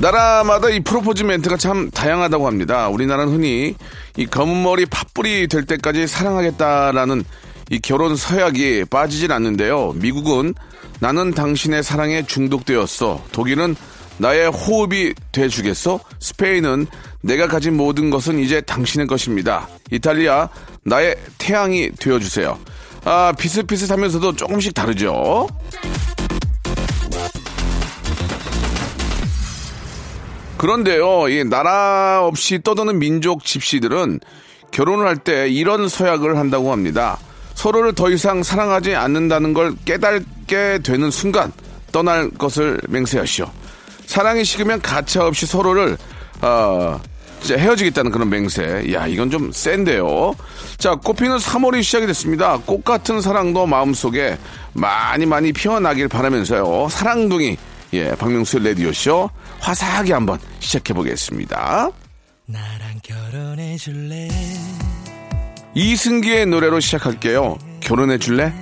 나라마다 이 프로포즈 멘트가 참 다양하다고 합니다 우리나라는 흔히 이 검은 머리 팥불이 될 때까지 사랑하겠다라는 이 결혼 서약이 빠지질 않는데요 미국은 나는 당신의 사랑에 중독되었어 독일은 나의 호흡이 돼주겠어? 스페인은 내가 가진 모든 것은 이제 당신의 것입니다. 이탈리아, 나의 태양이 되어주세요. 아, 비슷비슷하면서도 조금씩 다르죠? 그런데요, 이 나라 없이 떠도는 민족 집시들은 결혼을 할 때 이런 서약을 한다고 합니다. 서로를 더 이상 사랑하지 않는다는 걸 깨닫게 되는 순간 떠날 것을 맹세하시오. 사랑이 식으면 가차없이 서로를 어, 헤어지겠다는 그런 맹세. 야, 이건 좀 센데요. 자, 꽃피는 3월이 시작이 됐습니다. 꽃 같은 사랑도 마음속에 많이 많이 피어나길 바라면서요. 사랑둥이, 예, 박명수의 레디오쇼 화사하게 한번 시작해 보겠습니다. 나랑 결혼해 줄래? 이승기의 노래로 시작할게요. 결혼해 줄래?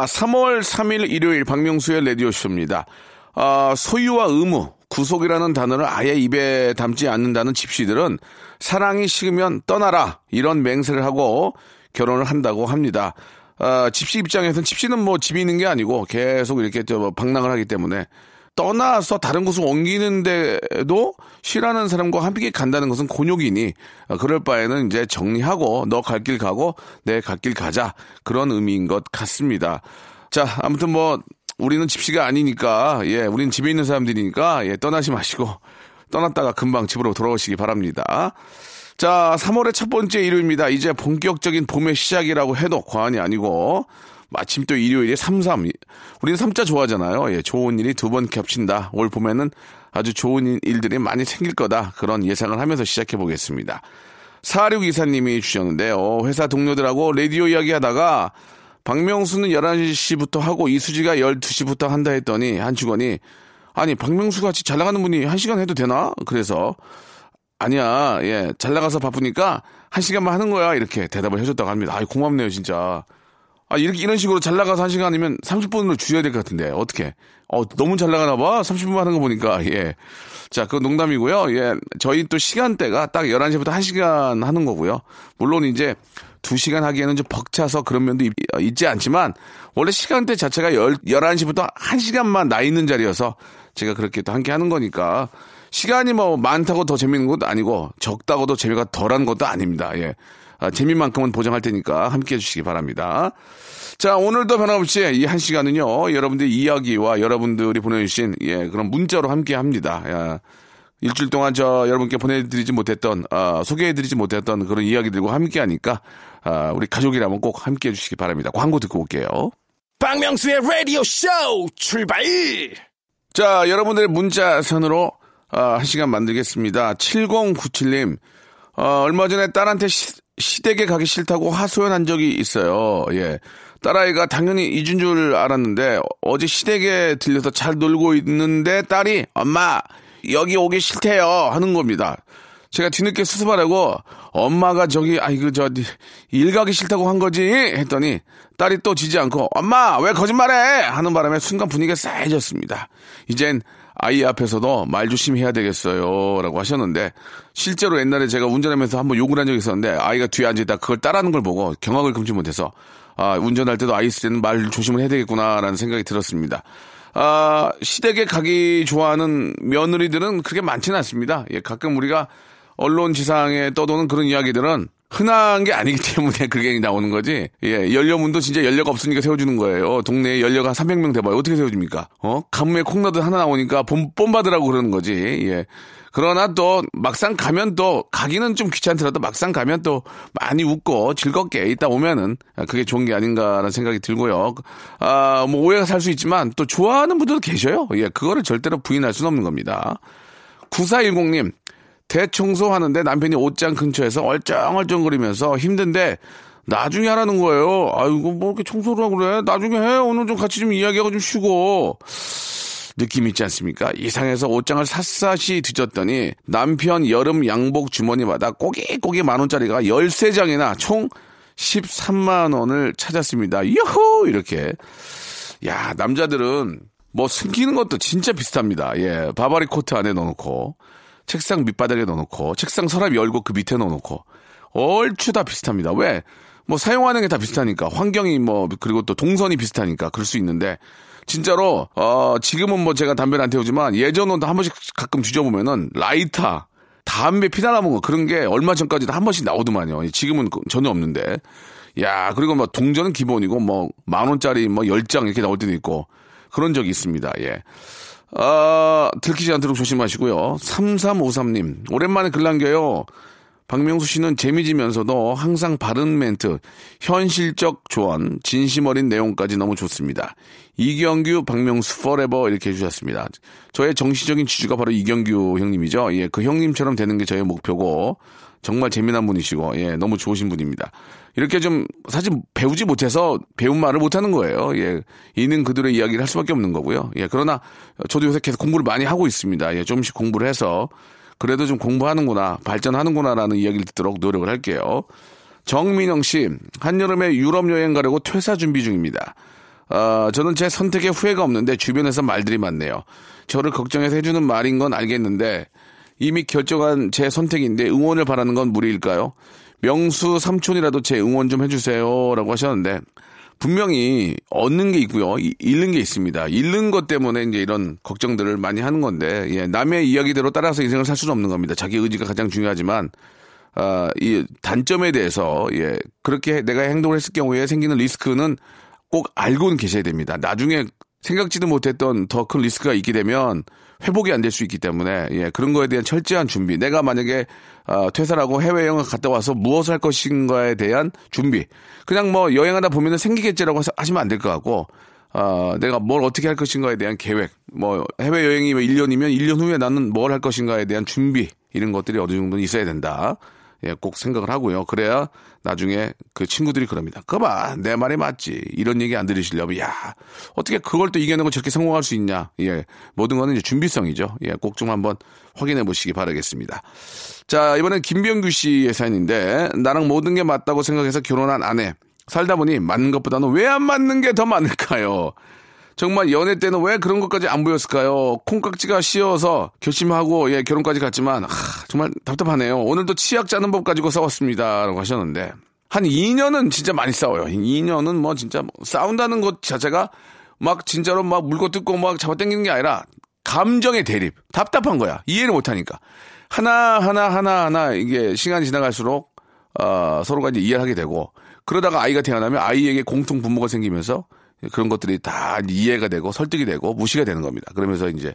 자, 3월 3일 일요일 박명수의 라디오쇼입니다. 아, 소유와 의무, 구속이라는 단어를 아예 입에 담지 않는다는 집시들은 사랑이 식으면 떠나라 이런 맹세를 하고 결혼을 한다고 합니다. 아, 집시 입장에서는 집시는 뭐 집이 있는 게 아니고 계속 이렇게 저 방랑을 하기 때문에 떠나서 다른 곳을 옮기는데도 싫어하는 사람과 함께 간다는 것은 곤욕이니 어, 그럴 바에는 이제 정리하고 너 갈 길 가고 내 갈 길 가자 그런 의미인 것 같습니다. 자 아무튼 뭐 우리는 집시가 아니니까 예 우리는 집에 있는 사람들이니까 예 떠나지 마시고 떠났다가 금방 집으로 돌아오시기 바랍니다. 자, 3월의 첫 번째 일요일입니다. 이제 본격적인 봄의 시작이라고 해도 과언이 아니고, 마침 또 일요일에 33. 우리는 3자 좋아하잖아요. 예, 좋은 일이 두 번 겹친다. 올 봄에는 아주 좋은 일들이 많이 생길 거다. 그런 예상을 하면서 시작해 보겠습니다. 4624님이 주셨는데요. 회사 동료들하고 라디오 이야기 하다가, 박명수는 11시부터 하고 이수지가 12시부터 한다 했더니, 한 직원이, 아니, 박명수 같이 잘 나가는 분이 1시간 해도 되나? 그래서, 아니야, 예, 잘 나가서 바쁘니까 한 시간만 하는 거야. 이렇게 대답을 해 줬다고 합니다. 아, 고맙네요, 진짜. 아, 이렇게, 이런 식으로 잘 나가서 한 시간이면 30분으로 줄여야 될 것 같은데, 어떻게. 어, 너무 잘 나가나 봐. 30분 하는 거 보니까, 예. 자, 그건 농담이고요. 예, 저희 또 시간대가 딱 11시부터 1시간 하는 거고요. 물론 이제 2시간 하기에는 좀 벅차서 그런 면도 있, 있지 않지만, 원래 시간대 자체가 10, 11시부터 1시간만 나 있는 자리여서 제가 그렇게 또 함께 하는 거니까, 시간이 뭐 많다고 더 재밌는 것도 아니고 적다고도 재미가 덜한 것도 아닙니다. 예. 아, 재미만큼은 보장할 테니까 함께 해주시기 바랍니다. 자, 오늘도 변함없이 이 한 시간은요, 여러분들의 이야기와 여러분들이 보내주신, 예, 그런 문자로 함께 합니다. 야, 일주일 동안 저 여러분께 보내드리지 못했던, 아, 소개해드리지 못했던 그런 이야기들과 함께 하니까, 아, 우리 가족이라면 꼭 함께 해주시기 바랍니다. 광고 듣고 올게요. 박명수의 라디오 쇼 출발! 자, 여러분들의 문자 선으로 아, 한 시간 만들겠습니다. 7097님, 어, 얼마 전에 딸한테 시, 시댁에 가기 싫다고 하소연한 적이 있어요. 예. 딸아이가 당연히 잊은 줄 알았는데, 어제 시댁에 들려서 잘 놀고 있는데, 딸이, 엄마, 여기 오기 싫대요. 하는 겁니다. 제가 뒤늦게 수습하려고, 엄마가 저기, 아이고, 저, 일 가기 싫다고 한 거지? 했더니, 딸이 또 지지 않고, 엄마, 왜 거짓말해? 하는 바람에 순간 분위기가 싸해졌습니다. 이젠, 아이 앞에서도 말 조심해야 되겠어요. 라고 하셨는데, 실제로 옛날에 제가 운전하면서 한번 욕을 한 적이 있었는데, 아이가 뒤에 앉아있다 그걸 따라하는 걸 보고 경악을 금치 못해서, 아, 운전할 때도 아이 있을 때는 말 조심을 해야 되겠구나라는 생각이 들었습니다. 아, 시댁에 가기 좋아하는 며느리들은 그렇게 많지는 않습니다. 예, 가끔 우리가 언론 지상에 떠도는 그런 이야기들은 흔한 게 아니기 때문에 그게 나오는 거지. 예, 연료문도 진짜 연료가 없으니까 세워주는 거예요. 동네에 연료가 한 300명 돼봐요. 어떻게 세워줍니까? 어? 가뭄에 콩나드 하나 나오니까 봄, 뽐받으라고 그러는 거지. 예. 그러나 또 막상 가면 또 가기는 좀 귀찮더라도 막상 가면 또 많이 웃고 즐겁게 있다 오면은 그게 좋은 게 아닌가라는 생각이 들고요. 아, 뭐 오해가 살 수 있지만 또 좋아하는 분들도 계셔요. 예, 그거를 절대로 부인할 수는 없는 겁니다. 9410님, 대청소하는데 남편이 옷장 근처에서 얼쩡얼쩡거리면서 힘든데 나중에 하라는 거예요. 아이고, 뭐 이렇게 청소를 하고 그래? 나중에 해. 오늘 좀 같이 좀 이야기하고 좀 쉬고. 느낌 있지 않습니까? 이상해서 옷장을 샅샅이 뒤졌더니 남편 여름 양복 주머니마다 꼬기꼬기 만 원짜리가 13장이나 총 13만 원을 찾았습니다. 유후! 이렇게. 야, 남자들은 뭐 숨기는 것도 진짜 비슷합니다. 예, 바바리 코트 안에 넣어놓고, 책상 밑바닥에 넣어놓고, 책상 서랍 열고 그 밑에 넣어놓고, 얼추 다 비슷합니다. 왜? 뭐 사용하는 게 다 비슷하니까, 환경이 뭐, 그리고 또 동선이 비슷하니까 그럴 수 있는데, 진짜로, 어, 지금은 뭐 제가 담배를 안 태우지만 예전은 한 번씩 가끔 뒤져보면은 라이터, 담배 남은 거 그런 게 얼마 전까지도 한 번씩 나오더만요. 지금은 그 전혀 없는데. 야, 그리고 뭐 동전은 기본이고 뭐 만 원짜리 뭐 열 장 이렇게 나올 때도 있고 그런 적이 있습니다. 예. 아, 들키지 않도록 조심하시고요. 3353님, 오랜만에 글 남겨요. 박명수 씨는 재미지면서도 항상 바른 멘트, 현실적 조언, 진심 어린 내용까지 너무 좋습니다. 이경규, 박명수 forever 이렇게 해주셨습니다. 저의 정치적인 지주가 바로 이경규 형님이죠. 예, 그 형님처럼 되는 게 저의 목표고 정말 재미난 분이시고 예, 너무 좋으신 분입니다. 이렇게 좀 사실 배우지 못해서 배운 말을 못하는 거예요. 예, 있는 그들의 이야기를 할 수밖에 없는 거고요. 예, 그러나 저도 요새 계속 공부를 많이 하고 있습니다. 예, 조금씩 공부를 해서 그래도 좀 공부하는구나, 발전하는구나라는 이야기를 듣도록 노력을 할게요. 정민영 씨, 한여름에 유럽 여행 가려고 퇴사 준비 중입니다. 어, 저는 제 선택에 후회가 없는데 주변에서 말들이 많네요. 저를 걱정해서 해주는 말인 건 알겠는데 이미 결정한 제 선택인데 응원을 바라는 건 무리일까요? 명수 삼촌이라도 제 응원 좀 해주세요 라고 하셨는데 분명히 얻는 게 있고요. 잃는 게 있습니다. 잃는 것 때문에 이제 이런 걱정들을 많이 하는 건데, 예, 남의 이야기대로 따라서 인생을 살 수는 없는 겁니다. 자기 의지가 가장 중요하지만, 아, 이 단점에 대해서, 예, 그렇게 내가 행동을 했을 경우에 생기는 리스크는 꼭 알고는 계셔야 됩니다. 나중에 생각지도 못했던 더 큰 리스크가 있게 되면 회복이 안 될 수 있기 때문에 예, 그런 거에 대한 철저한 준비. 내가 만약에 어, 퇴사라고 해외여행을 갔다 와서 무엇을 할 것인가에 대한 준비. 그냥 뭐 여행하다 보면은 생기겠지라고 하시면 안 될 것 같고 어, 내가 뭘 어떻게 할 것인가에 대한 계획. 뭐 해외여행이 1년이면 1년 후에 나는 뭘 할 것인가에 대한 준비. 이런 것들이 어느 정도는 있어야 된다. 예, 꼭 생각을 하고요. 그래야 나중에 그 친구들이 그럽니다. 그거 봐. 내 말이 맞지. 이런 얘기 안 들으시려면, 야, 어떻게 그걸 또 이겨내고 저렇게 성공할 수 있냐. 예, 모든 거는 이제 준비성이죠. 예, 꼭 좀 한번 확인해 보시기 바라겠습니다. 자, 이번엔 김병규 씨의 사연인데, 나랑 모든 게 맞다고 생각해서 결혼한 아내. 살다 보니 맞는 것보다는 왜 안 맞는 게 더 많을까요? 정말 연애 때는 왜 그런 것까지 안 보였을까요? 콩깍지가 씌어서 결심하고 예 결혼까지 갔지만 하, 정말 답답하네요. 오늘도 치약 짜는 법 가지고 싸웠습니다라고 하셨는데 한 2년은 진짜 많이 싸워요. 2년은 뭐 진짜 뭐 싸운다는 것 자체가 막 진짜로 막 물고 뜯고 막 잡아당기는 게 아니라 감정의 대립 답답한 거야 이해를 못하니까 하나 하나 하나 하나 이게 시간이 지나갈수록 어, 서로가 이제 이해를 하게 되고 그러다가 아이가 태어나면 아이에게 공통 분모가 생기면서 그런 것들이 다 이해가 되고 설득이 되고 무시가 되는 겁니다. 그러면서 이제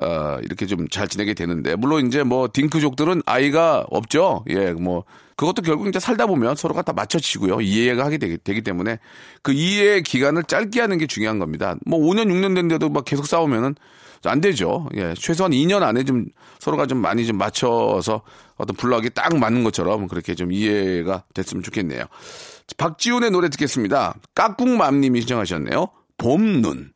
어, 이렇게 좀 잘 지내게 되는데 물론 이제 뭐 딩크족들은 아이가 없죠. 예, 뭐 그것도 결국 이제 살다 보면 서로가 다 맞춰지고요. 이해가 하게 되기, 되기 때문에 그 이해 기간을 짧게 하는 게 중요한 겁니다. 뭐 5년 6년 됐는데도 막 계속 싸우면은 안 되죠. 예, 최소한 2년 안에 좀 서로가 좀 많이 좀 맞춰서 어떤 블락이 딱 맞는 것처럼 그렇게 좀 이해가 됐으면 좋겠네요. 박지훈의 노래 듣겠습니다. 깍꿍맘님이 신청하셨네요. 봄눈.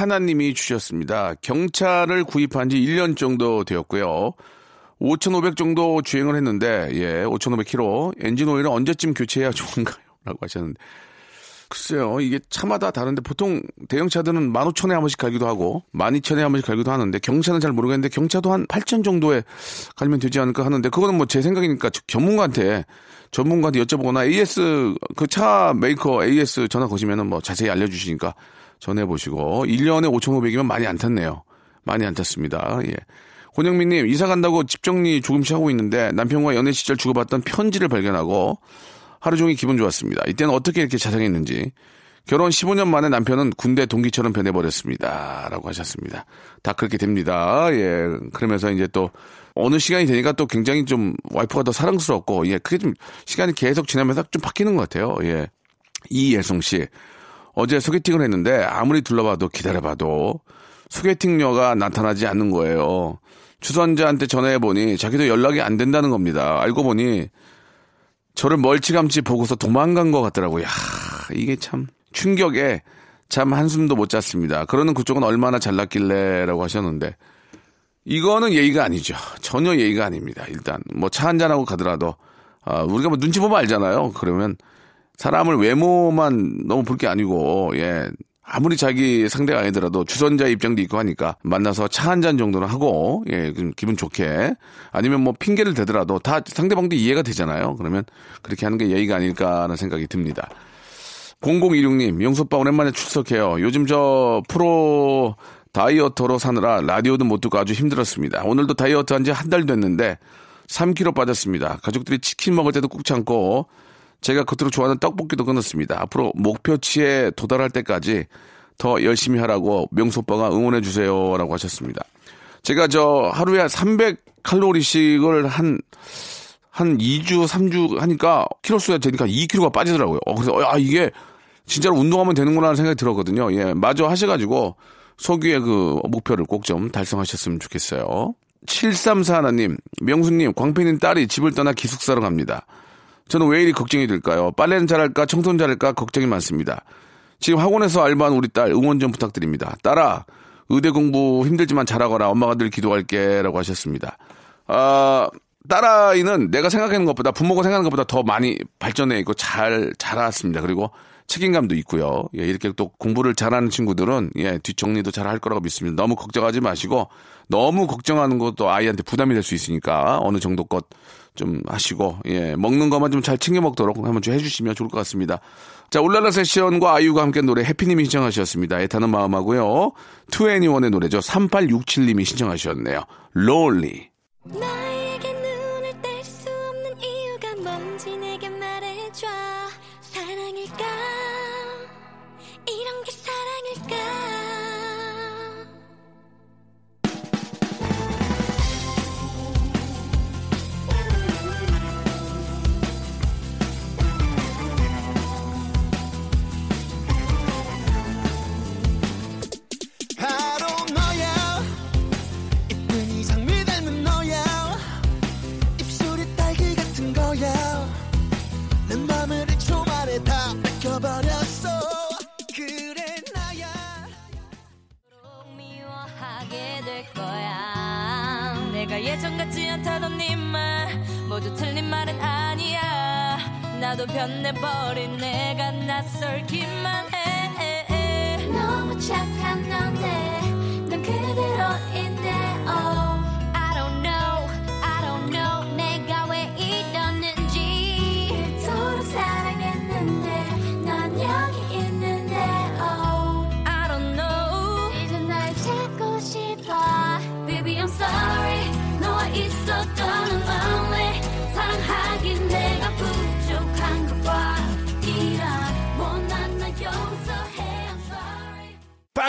하나님이 주셨습니다. 경차를 구입한 지 1년 정도 되었고요. 5,500 정도 주행을 했는데, 예, 5,500km. 엔진 오일은 언제쯤 교체해야 좋은가요? 라고 하셨는데. 글쎄요, 이게 차마다 다른데 보통 대형차들은 15,000에 한 번씩 갈기도 하고 12,000에 한 번씩 갈기도 하는데 경차는 잘 모르겠는데 경차도 한 8,000 정도에 갈면 되지 않을까 하는데 그거는 뭐 제 생각이니까 전문가한테 전문가한테 여쭤보거나 AS 그 차 메이커 AS 전화 거시면은 뭐 자세히 알려주시니까 전해 보시고 1년에 5,500이면 많이 안 탔네요. 많이 안 탔습니다. 예. 권영민님 이사 간다고 집 정리 조금씩 하고 있는데 남편과 연애 시절 주고받던 편지를 발견하고 하루 종일 기분 좋았습니다. 이때는 어떻게 이렇게 자상했는지. 결혼 15년 만에 남편은 군대 동기처럼 변해버렸습니다. 라고 하셨습니다. 다 그렇게 됩니다. 예. 그러면서 이제 또 어느 시간이 되니까 또 굉장히 좀 와이프가 더 사랑스럽고, 예. 그게 좀 시간이 계속 지나면서 좀 바뀌는 것 같아요. 예. 이예성 씨. 어제 소개팅을 했는데 아무리 둘러봐도 기다려봐도 소개팅녀가 나타나지 않는 거예요. 주선자한테 전화해보니 자기도 연락이 안 된다는 겁니다. 알고 보니 저를 멀찌감치 보고서 도망간 것 같더라고요. 야, 이게 참 충격에 참 한숨도 못 잤습니다. 그러는 그쪽은 얼마나 잘났길래라고 하셨는데 이거는 예의가 아니죠. 전혀 예의가 아닙니다. 일단 뭐 차 한잔하고 가더라도 아, 우리가 뭐 눈치 보면 알잖아요. 그러면 사람을 외모만 너무 볼 게 아니고 예 아무리 자기 상대가 아니더라도 주선자 입장도 있고 하니까 만나서 차 한 잔 정도는 하고 예 좀 기분 좋게 아니면 뭐 핑계를 대더라도 다 상대방도 이해가 되잖아요. 그러면 그렇게 하는 게 예의가 아닐까 하는 생각이 듭니다. 0016님 명소빠 오랜만에 출석해요. 요즘 저 프로 다이어터로 사느라 라디오도 못 듣고 아주 힘들었습니다. 오늘도 다이어트 한 지 한 달 됐는데 3kg 빠졌습니다. 가족들이 치킨 먹을 때도 꾹 참고 제가 겉으로 좋아하는 떡볶이도 끊었습니다. 앞으로 목표치에 도달할 때까지 더 열심히 하라고 명소빠가 응원해 주세요라고 하셨습니다. 제가 저 하루에 300칼로리씩을 한, 한 2주, 3주 하니까 키로수가 되니까 2kg가 빠지더라고요. 어, 그래서, 아, 이게 진짜로 운동하면 되는구나 하는 생각이 들었거든요. 예, 마저 하셔가지고 소규의 그 목표를 꼭 좀 달성하셨으면 좋겠어요. 734 하나님, 명수님, 광팬인 딸이 집을 떠나 기숙사로 갑니다. 저는 왜 이리 걱정이 될까요? 빨래는 잘할까, 청소는 잘할까 걱정이 많습니다. 지금 학원에서 알바한 우리 딸 응원 좀 부탁드립니다. 딸아, 의대 공부 힘들지만 잘하거라. 엄마가 늘 기도할게. 라고 하셨습니다. 아, 딸아이는 내가 생각하는 것보다 부모가 생각하는 것보다 더 많이 발전해 있고 잘, 자랐습니다. 그리고 책임감도 있고요. 예, 이렇게 또 공부를 잘하는 친구들은 예, 뒷정리도 잘 할 거라고 믿습니다. 너무 걱정하지 마시고 너무 걱정하는 것도 아이한테 부담이 될 수 있으니까 어느 정도 것 좀 하시고 예, 먹는 것만 좀 잘 챙겨 먹도록 한번 좀 해주시면 좋을 것 같습니다. 자, 울랄라 세션과 아이유가 함께 노래 해피님이 신청하셨습니다. 애타는 마음하고요. 투애니원의 노래죠. 3867님이 신청하셨네요. 롤리. 나 변해버린 내가 낯설기만 해. 너무 착한 너네 넌 그대로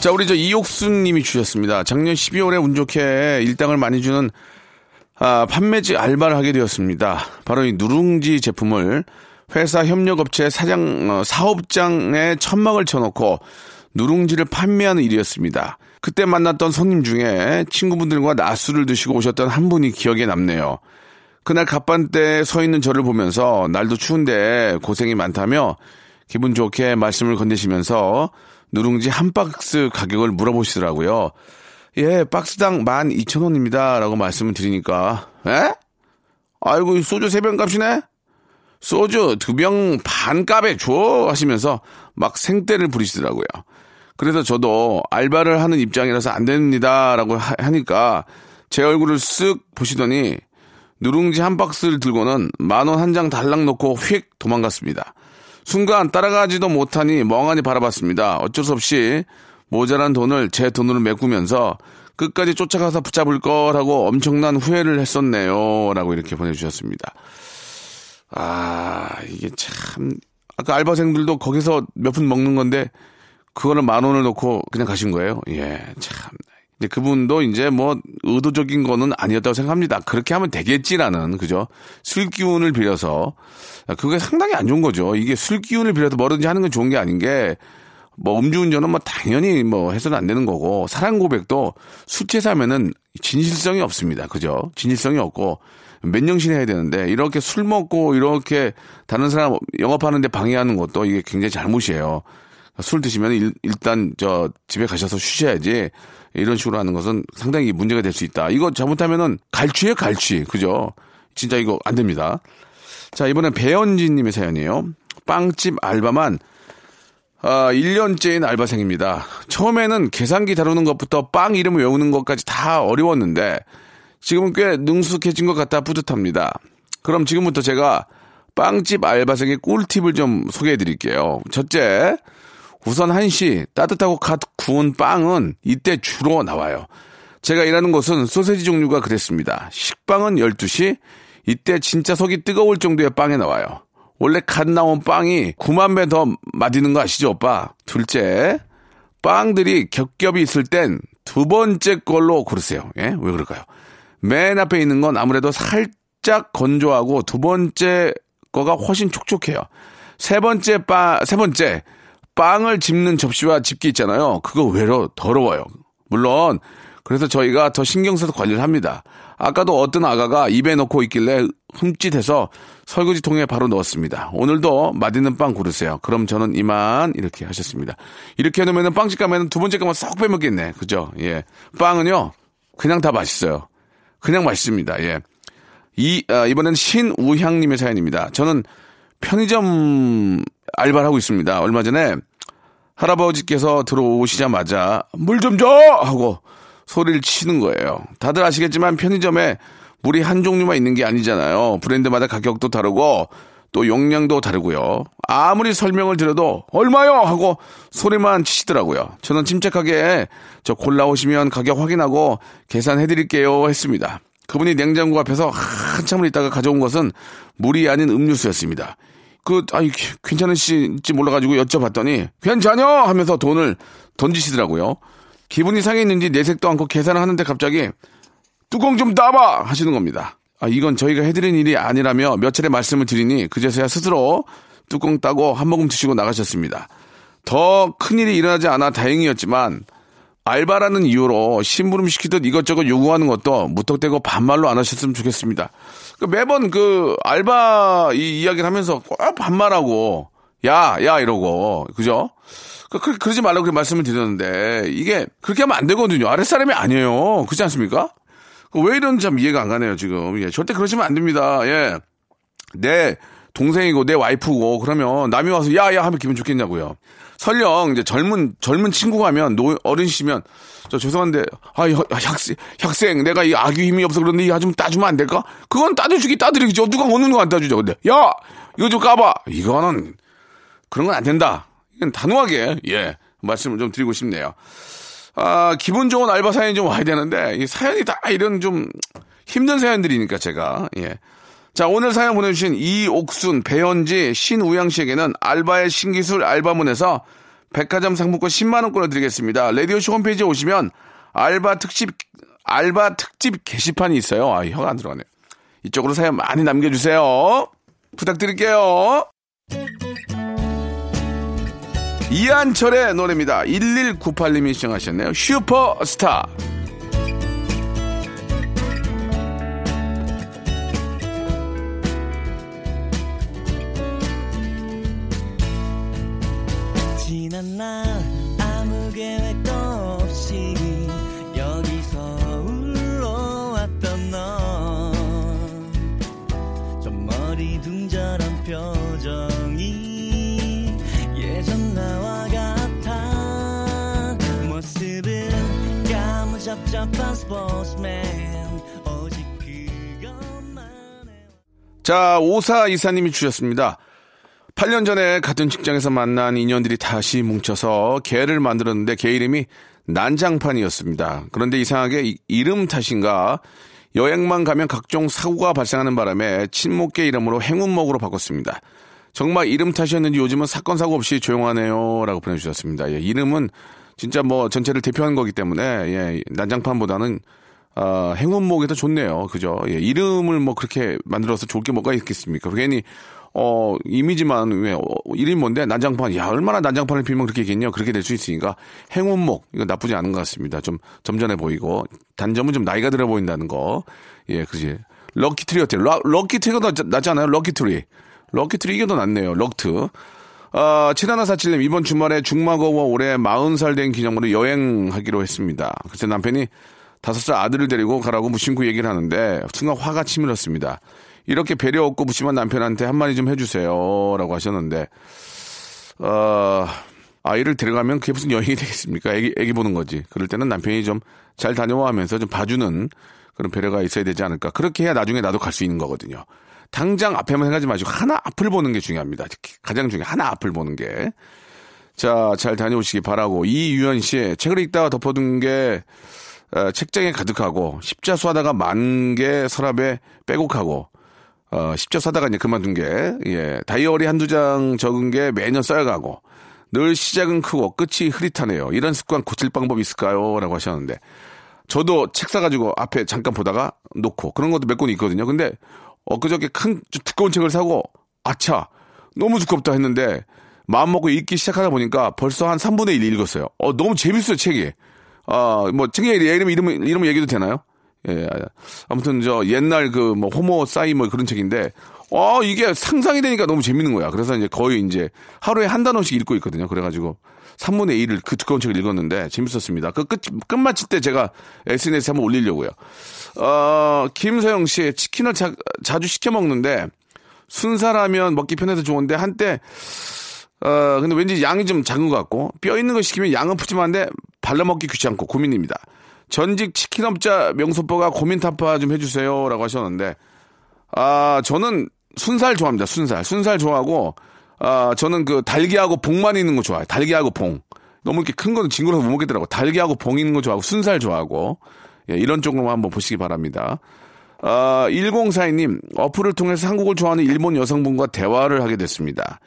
자, 우리 저 이옥순 님이 주셨습니다. 작년 12월에 운 좋게 일당을 많이 주는 아, 판매지 알바를 하게 되었습니다. 바로 이 누룽지 제품을 회사 협력업체 사장, 어, 사업장에 천막을 쳐놓고 누룽지를 판매하는 일이었습니다. 그때 만났던 손님 중에 친구분들과 낮술을 드시고 오셨던 한 분이 기억에 남네요. 그날 갑반대에 서 있는 저를 보면서 날도 추운데 고생이 많다며 기분 좋게 말씀을 건네시면서 누룽지 한 박스 가격을 물어보시더라고요. 예, 박스당 12,000원입니다. 라고 말씀을 드리니까, 에? 아이고, 이 소주 세병 값이네? 소주 두병반 값에 줘! 하시면서 막 생떼를 부리시더라고요. 그래서 저도 알바를 하는 입장이라서 안 됩니다. 라고 하- 하니까 제 얼굴을 쓱 보시더니 누룽지 한 박스를 들고는 만 원 한 장 달랑 놓고 휙 도망갔습니다. 순간 따라가지도 못하니 멍하니 바라봤습니다. 어쩔 수 없이 모자란 돈을 제 돈으로 메꾸면서 끝까지 쫓아가서 붙잡을 거라고 엄청난 후회를 했었네요. 라고 이렇게 보내주셨습니다. 아, 이게 참. 아까 알바생들도 거기서 몇 푼 먹는 건데, 그거를 만 원을 놓고 그냥 가신 거예요. 예, 참. 근데 그분도 이제 뭐 의도적인 거는 아니었다고 생각합니다. 그렇게 하면 되겠지라는, 그죠? 술 기운을 빌려서. 그게 상당히 안 좋은 거죠. 이게 술 기운을 빌려서 뭐든지 하는 건 좋은 게 아닌 게, 뭐 음주운전은 뭐 당연히 뭐 해서는 안 되는 거고, 사랑 고백도 술 취해서하면은 진실성이 없습니다. 그죠? 진실성이 없고, 맨정신 해야 되는데, 이렇게 술 먹고 이렇게 다른 사람 영업하는데 방해하는 것도 이게 굉장히 잘못이에요. 술 드시면 일, 일단 저 집에 가셔서 쉬셔야지 이런 식으로 하는 것은 상당히 문제가 될 수 있다. 이거 잘못하면은 갈취에 갈취. 그죠? 진짜 이거 안 됩니다. 자, 이번엔 배현진 님의 사연이에요. 빵집 알바만 아, 1년째인 알바생입니다. 처음에는 계산기 다루는 것부터 빵 이름 외우는 것까지 다 어려웠는데 지금은 꽤 능숙해진 것 같아 뿌듯합니다. 그럼 지금부터 제가 빵집 알바생의 꿀팁을 좀 소개해 드릴게요. 첫째, 우선 한시 따뜻하고 갓 구운 빵은 이때 주로 나와요. 제가 일하는 곳은 소세지 종류가 그랬습니다. 식빵은 12시, 이때 진짜 속이 뜨거울 정도의 빵이 나와요. 원래 갓 나온 빵이 9만 배 더 맛있는 거 아시죠, 오빠? 둘째, 빵들이 겹겹이 있을 땐 두 번째 걸로 고르세요. 예? 왜 그럴까요? 맨 앞에 있는 건 아무래도 살짝 건조하고 두 번째 거가 훨씬 촉촉해요. 세 번째 빵, 세 번째, 빵을 집는 접시와 집기 있잖아요. 그거 외로 더러워요. 물론, 그래서 저희가 더 신경 써서 관리를 합니다. 아까도 어떤 아가가 입에 넣고 있길래 흠칫해서 설거지 통에 바로 넣었습니다. 오늘도 맛있는 빵 고르세요. 그럼 저는 이만 이렇게 하셨습니다. 이렇게 해놓으면 빵집 가면 두 번째 거만 쏙 빼먹겠네. 그죠? 예. 빵은요, 그냥 다 맛있어요. 그냥 맛있습니다. 예. 이, 아, 이번엔 신우향님의 사연입니다. 저는 편의점 알바를 하고 있습니다. 얼마 전에 할아버지께서 들어오시자마자 물 좀 줘! 하고 소리를 치는 거예요. 다들 아시겠지만 편의점에 물이 한 종류만 있는 게 아니잖아요. 브랜드마다 가격도 다르고 또 용량도 다르고요. 아무리 설명을 드려도 얼마요? 하고 소리만 치시더라고요. 저는 침착하게 저 골라오시면 가격 확인하고 계산해 드릴게요 했습니다. 그분이 냉장고 앞에서 한참을 있다가 가져온 것은 물이 아닌 음료수였습니다. 그, 아이, 괜찮으실지 몰라가지고 여쭤봤더니, 괜찮여! 하면서 돈을 던지시더라고요. 기분이 상했는지 내색도 않고 계산을 하는데 갑자기, 뚜껑 좀 따봐! 하시는 겁니다. 아, 이건 저희가 해드린 일이 아니라며 몇 차례 말씀을 드리니, 그제서야 스스로 뚜껑 따고 한 모금 드시고 나가셨습니다. 더 큰일이 일어나지 않아 다행이었지만, 알바라는 이유로 심부름 시키듯 이것저것 요구하는 것도 무턱대고 반말로 안 하셨으면 좋겠습니다. 그 매번 그 알바 이 이야기를 하면서 꼭 반말하고 야, 야 이러고 그죠? 그, 그, 그러지 말라고 그렇게 말씀을 드렸는데 이게 그렇게 하면 안 되거든요. 아랫사람이 아니에요. 그렇지 않습니까? 그왜 이런지 참 이해가 안 가네요, 지금. 예, 절대 그러시면 안 됩니다. 예. 내 동생이고 내 와이프고 그러면 남이 와서 야 야 하면 기분 좋겠냐고요. 설령 이제 젊은 젊은 친구가 하면 노 어른이시면 저 죄송한데 아이 학생 학생 내가 이 아기 힘이 없어 그런데 이거 좀 따주면 안 될까? 그건 따져주기 따드리겠죠. 누가 어느 거안 따주죠. 근데 야 이거 좀 까봐. 이거는 그런 건 안 된다. 이건 단호하게 예 말씀을 좀 드리고 싶네요. 아 기분 좋은 알바 사연이 좀 와야 되는데 이 사연이 다 이런 좀 힘든 사연들이니까 제가 예. 자, 오늘 사연 보내주신 이옥순, 배현지, 신우양 씨에게는 알바의 신기술 알바문에서 백화점 상품권 10만원권을 드리겠습니다. 라디오쇼 홈페이지에 오시면 알바 특집, 알바 특집 게시판이 있어요. 아, 혀가 안 들어가네. 이쪽으로 사연 많이 남겨주세요. 부탁드릴게요. 이한철의 노래입니다. 1198님이 시청하셨네요. 슈퍼스타. 까무잡잡한 스포츠맨 오직 그것만 해 자, 오사 이사님이 주셨습니다. 8년 전에 같은 직장에서 만난 인연들이 다시 뭉쳐서 개를 만들었는데 개 이름이 난장판이었습니다. 그런데 이상하게 이- 이름 탓인가 여행만 가면 각종 사고가 발생하는 바람에 친목개 이름으로 행운목으로 바꿨습니다. 정말 이름 탓이었는지 요즘은 사건 사고 없이 조용하네요. 라고 보내주셨습니다. 예, 이름은 진짜 뭐 전체를 대표하는 거기 때문에 예, 난장판보다는 아, 행운목이 더 좋네요. 그죠? 예, 이름을 뭐 그렇게 만들어서 좋을 게 뭐가 있겠습니까? 괜히, 어, 이미지만, 왜, 어, 이름이 뭔데? 난장판. 야, 얼마나 난장판을 빌면 그렇게 있겠냐? 그렇게 될 수 있으니까. 행운목. 이거 나쁘지 않은 것 같습니다. 좀 점잖해 보이고. 단점은 좀 나이가 들어 보인다는 거. 예, 그지. Lucky tree 어때요? 러, lucky tree가 더 낫- 낫잖아요. Lucky tree. Lucky tree 이게 더 낫네요. 럭트. 아, 7147님, 이번 주말에 중마고와 올해 40살 된 기념으로 여행하기로 했습니다. 그때 남편이 다섯 살 아들을 데리고 가라고 무심코 얘기를 하는데 순간 화가 치밀었습니다. 이렇게 배려 없고 무심한 남편한테 한마디 좀 해주세요. 라고 하셨는데, 어, 아이를 데려가면 그게 무슨 여행이 되겠습니까? 애기, 애기 보는 거지. 그럴 때는 남편이 좀 잘 다녀와 하면서 좀 봐주는 그런 배려가 있어야 되지 않을까. 그렇게 해야 나중에 나도 갈 수 있는 거거든요. 당장 앞에만 생각하지 마시고 하나 앞을 보는 게 중요합니다. 가장 중요해. 하나 앞을 보는 게. 자, 잘 다녀오시기 바라고. 이유연 씨, 책을 읽다가 덮어둔 게 어, 책장에 가득하고 십자수 하다가 만 개 서랍에 빼곡하고 어, 십자수 하다가 이제 그만둔 게 예, 다이어리 한두 장 적은 게 매년 써야가고 늘 시작은 크고 끝이 흐릿하네요. 이런 습관 고칠 방법이 있을까요? 라고 하셨는데 저도 책 사가지고 앞에 잠깐 보다가 놓고 그런 것도 몇 권 있거든요. 근데 엊그저께 큰좀 두꺼운 책을 사고 아차 너무 두껍다 했는데 마음 먹고 읽기 시작하다 보니까 벌써 한 3분의 1 읽었어요. 어 너무 재밌어요 책이. 아뭐 책의 이름 이름 이름 얘기도 되나요? 예 아무튼 저 옛날 그 뭐 호모 사이 뭐 그런 책인데 어 이게 상상이 되니까 너무 재밌는 거야. 그래서 이제 거의 이제 하루에 한 단어씩 읽고 있거든요. 그래가지고 3분의 1을 그 두꺼운 책을 읽었는데 재밌었습니다. 그 끝, 끝 마칠 때 제가 SNS에 한번 올리려고요. 어, 김서영 씨, 치킨을 자, 자주 시켜 먹는데, 순살하면 먹기 편해서 좋은데, 한때, 어, 근데 왠지 양이 좀 작은 것 같고, 뼈 있는 거 시키면 양은 푸짐한데, 발라먹기 귀찮고 고민입니다. 전직 치킨업자 명소뽀가 고민 타파 좀 해주세요. 라고 하셨는데, 아, 저는 순살 좋아합니다. 순살. 순살 좋아하고, 아, 저는 그 달걀하고 봉만 있는 거 좋아해요. 달걀하고 봉. 너무 이렇게 큰 거는 징그러서 못 먹겠더라고. 달걀하고 봉 있는 거 좋아하고, 순살 좋아하고, 예, 이런 쪽으로 한번 보시기 바랍니다. 아, 1042님, 어플을 통해서 한국을 좋아하는 일본 여성분과 대화를 하게 됐습니다.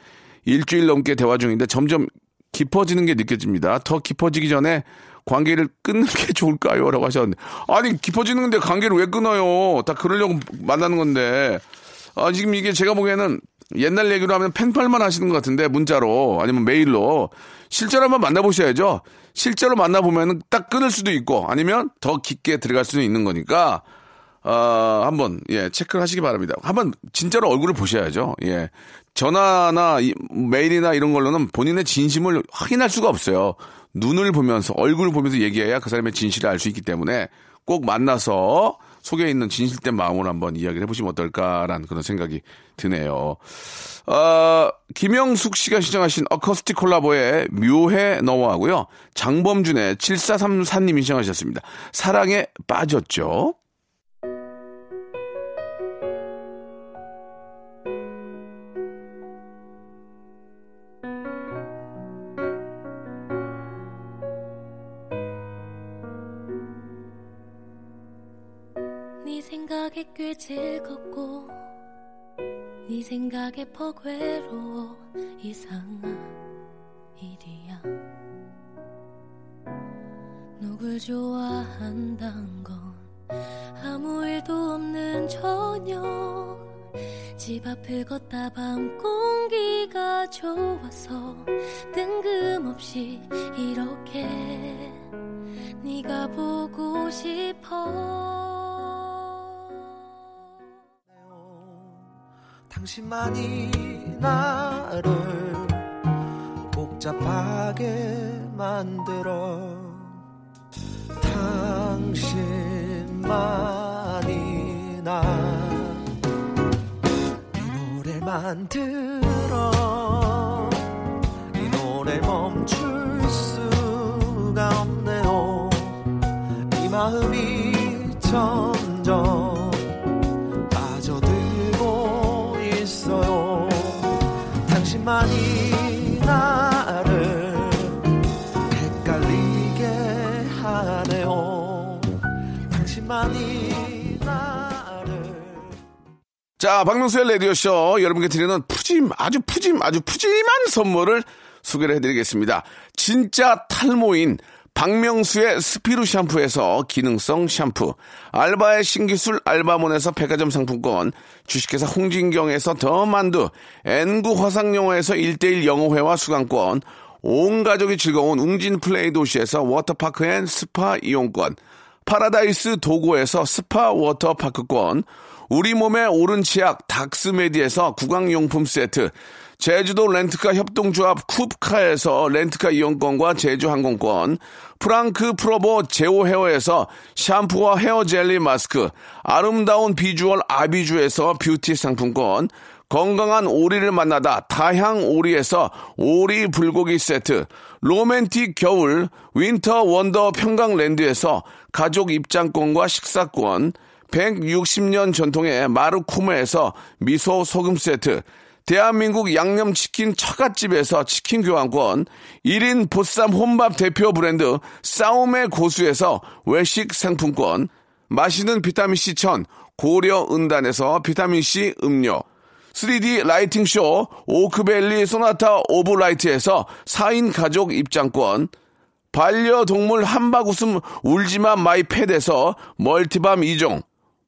일주일 넘게 대화 중인데 점점 깊어지는 게 느껴집니다. 더 깊어지기 전에 관계를 끊는 게 좋을까요? 라고 하셨는데. 아니, 깊어지는 건데 관계를 왜 끊어요? 다 그러려고 만나는 건데. 아, 지금 이게 제가 보기에는 옛날 얘기로 하면 펜팔만 하시는 것 같은데, 문자로, 아니면 메일로. 실제로 한번 만나보셔야죠. 실제로 만나보면 딱 끊을 수도 있고, 아니면 더 깊게 들어갈 수도 있는 거니까, 어, 한번, 예, 체크를 하시기 바랍니다. 한번 진짜로 얼굴을 보셔야죠. 예. 전화나 이- 메일이나 이런 걸로는 본인의 진심을 확인할 수가 없어요. 눈을 보면서, 얼굴을 보면서 얘기해야 그 사람의 진실을 알 수 있기 때문에 꼭 만나서 속에 있는 진실된 마음으로 한번 이야기를 해보시면 어떨까라는 그런 생각이 드네요. 어, 김영숙 씨가 시청하신 어커스틱 콜라보의 묘해 너와 하고요. 장범준의 7434님이 시청하셨습니다. 사랑에 빠졌죠. 퍽 외로워 이상한 일이야. 누굴 좋아한단 건 아무 일도 없는 저녁. 집 앞을 걷다 밤 공기가 좋아서 뜬금없이 이렇게 네가 보고 싶어 당신만이 나를 복잡하게 만들어. 당신만이 나이 노래 만 들어 자, 박명수의 라디오쇼. 여러분께 드리는 푸짐, 아주 푸짐, 아주 푸짐한 선물을 소개를 해드리겠습니다. 진짜 탈모인 박명수의 스피루 샴푸에서 기능성 샴푸, 알바의 신기술 알바몬에서 백화점 상품권, 주식회사 홍진경에서 더 만두, N구 화상영어에서 1대1 영어회화 수강권, 온 가족이 즐거운 웅진 플레이 도시에서 워터파크 and 스파 이용권, 파라다이스 도고에서 스파 워터파크권, 우리 몸의 오른 치약 닥스메디에서 구강용품 세트, 제주도 렌트카 협동조합 쿱카에서 렌트카 이용권과 제주 항공권, 프랑크 프로보 제오 헤어에서 샴푸와 헤어 젤리 마스크, 아름다운 비주얼 아비주에서 뷰티 상품권, 건강한 오리를 만나다 다향 오리에서 오리 불고기 세트, 로맨틱 겨울 윈터 원더 평강랜드에서 가족 입장권과 식사권, 160년 전통의 마르코메에서 미소 소금 세트, 대한민국 양념치킨 처갓집에서 치킨 교환권, 1인 보쌈 혼밥 대표 브랜드 싸움의 고수에서 외식 상품권, 마시는 비타민C 천 고려 은단에서 비타민C 음료, 3D 라이팅쇼 오크밸리 소나타 오브라이트에서 4인 가족 입장권, 반려동물 함박 웃음 울지마 마이 팻에서 multi balm 2종,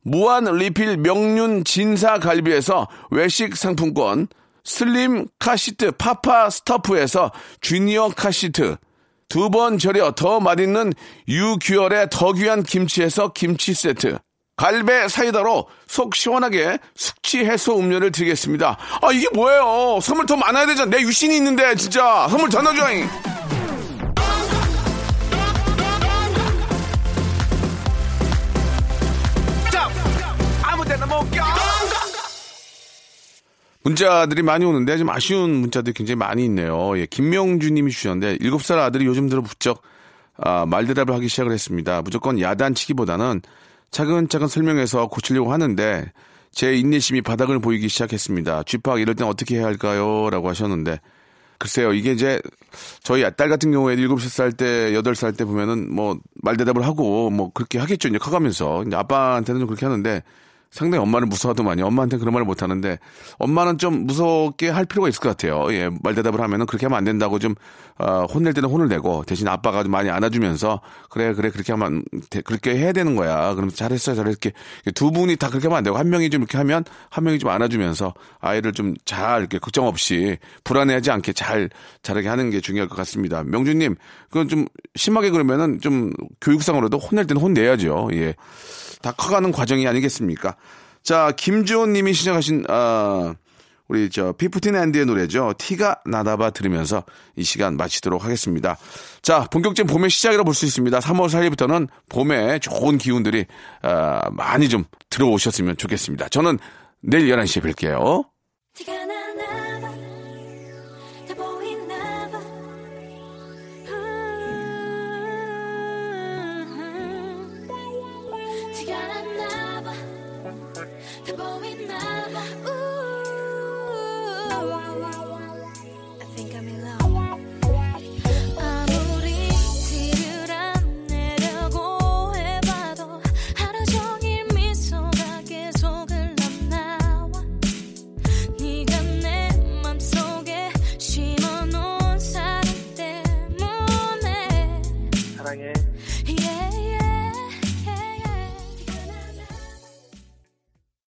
무한 리필 명륜 진사 갈비에서 외식 상품권, 슬림 카시트 파파 스타프에서 주니어 카시트, 두 번 절여 더 맛있는 유규열의 더 귀한 김치에서 김치 세트, 갈배 사이다로 속 시원하게 숙취 해소 음료를 드리겠습니다. 아, 이게 뭐예요? 선물 더 많아야 되잖아. 내 유신이 있는데, 진짜. 선물 더 넣어줘잉. 문자들이 많이 오는데 좀 아쉬운 문자들이 굉장히 많이 있네요. 예, 김명주 님이 주셨는데, 7살 아들이 요즘 들어 부쩍, 아, 말대답을 하기 시작을 했습니다. 무조건 야단치기보다는 차근차근 설명해서 고치려고 하는데, 제 인내심이 바닥을 보이기 시작했습니다. 쥐팍 이럴 땐 어떻게 해야 할까요? 라고 하셨는데, 글쎄요, 이게 이제, 저희 딸 같은 경우에 7살 때, 8살 때 보면은 뭐, 말대답을 하고, 뭐, 그렇게 하겠죠. 이제 커가면서. 이제 아빠한테는 좀 그렇게 하는데, 상당히 엄마를 무서워하더만요. 엄마한테 그런 말을 못 하는데 엄마는 좀 무섭게 할 필요가 있을 것 같아요. 예, 말대답을 하면은 그렇게 하면 안 된다고 좀 어, 혼낼 때는 혼을 내고 대신 아빠가 좀 많이 안아주면서 그래 그래 그렇게 하면 돼, 그렇게 해야 되는 거야. 그럼 잘했어요, 잘했게 두 분이 다 그렇게 하면 안 되고 한 명이 좀 이렇게 하면 한 명이 좀 안아주면서 아이를 좀 잘 이렇게 걱정 없이 불안해하지 않게 잘 잘하게 하는 게 중요할 것 같습니다. 명주님 그건 좀 심하게 그러면은 좀 교육상으로도 혼낼 때는 혼내야죠. 예. 다 커가는 과정이 아니겠습니까? 자, 김주원 님이 시작하신, 아, 우리 저 피프틴 앤드의 노래죠. 티가 나다봐 들으면서 이 시간 마치도록 하겠습니다. 자, 본격적인 봄의 시작이라 볼 수 있습니다. 3월 4일부터는 봄에 좋은 기운들이 아, 많이 좀 들어오셨으면 좋겠습니다. 저는 내일 11시에 뵐게요. 티가 나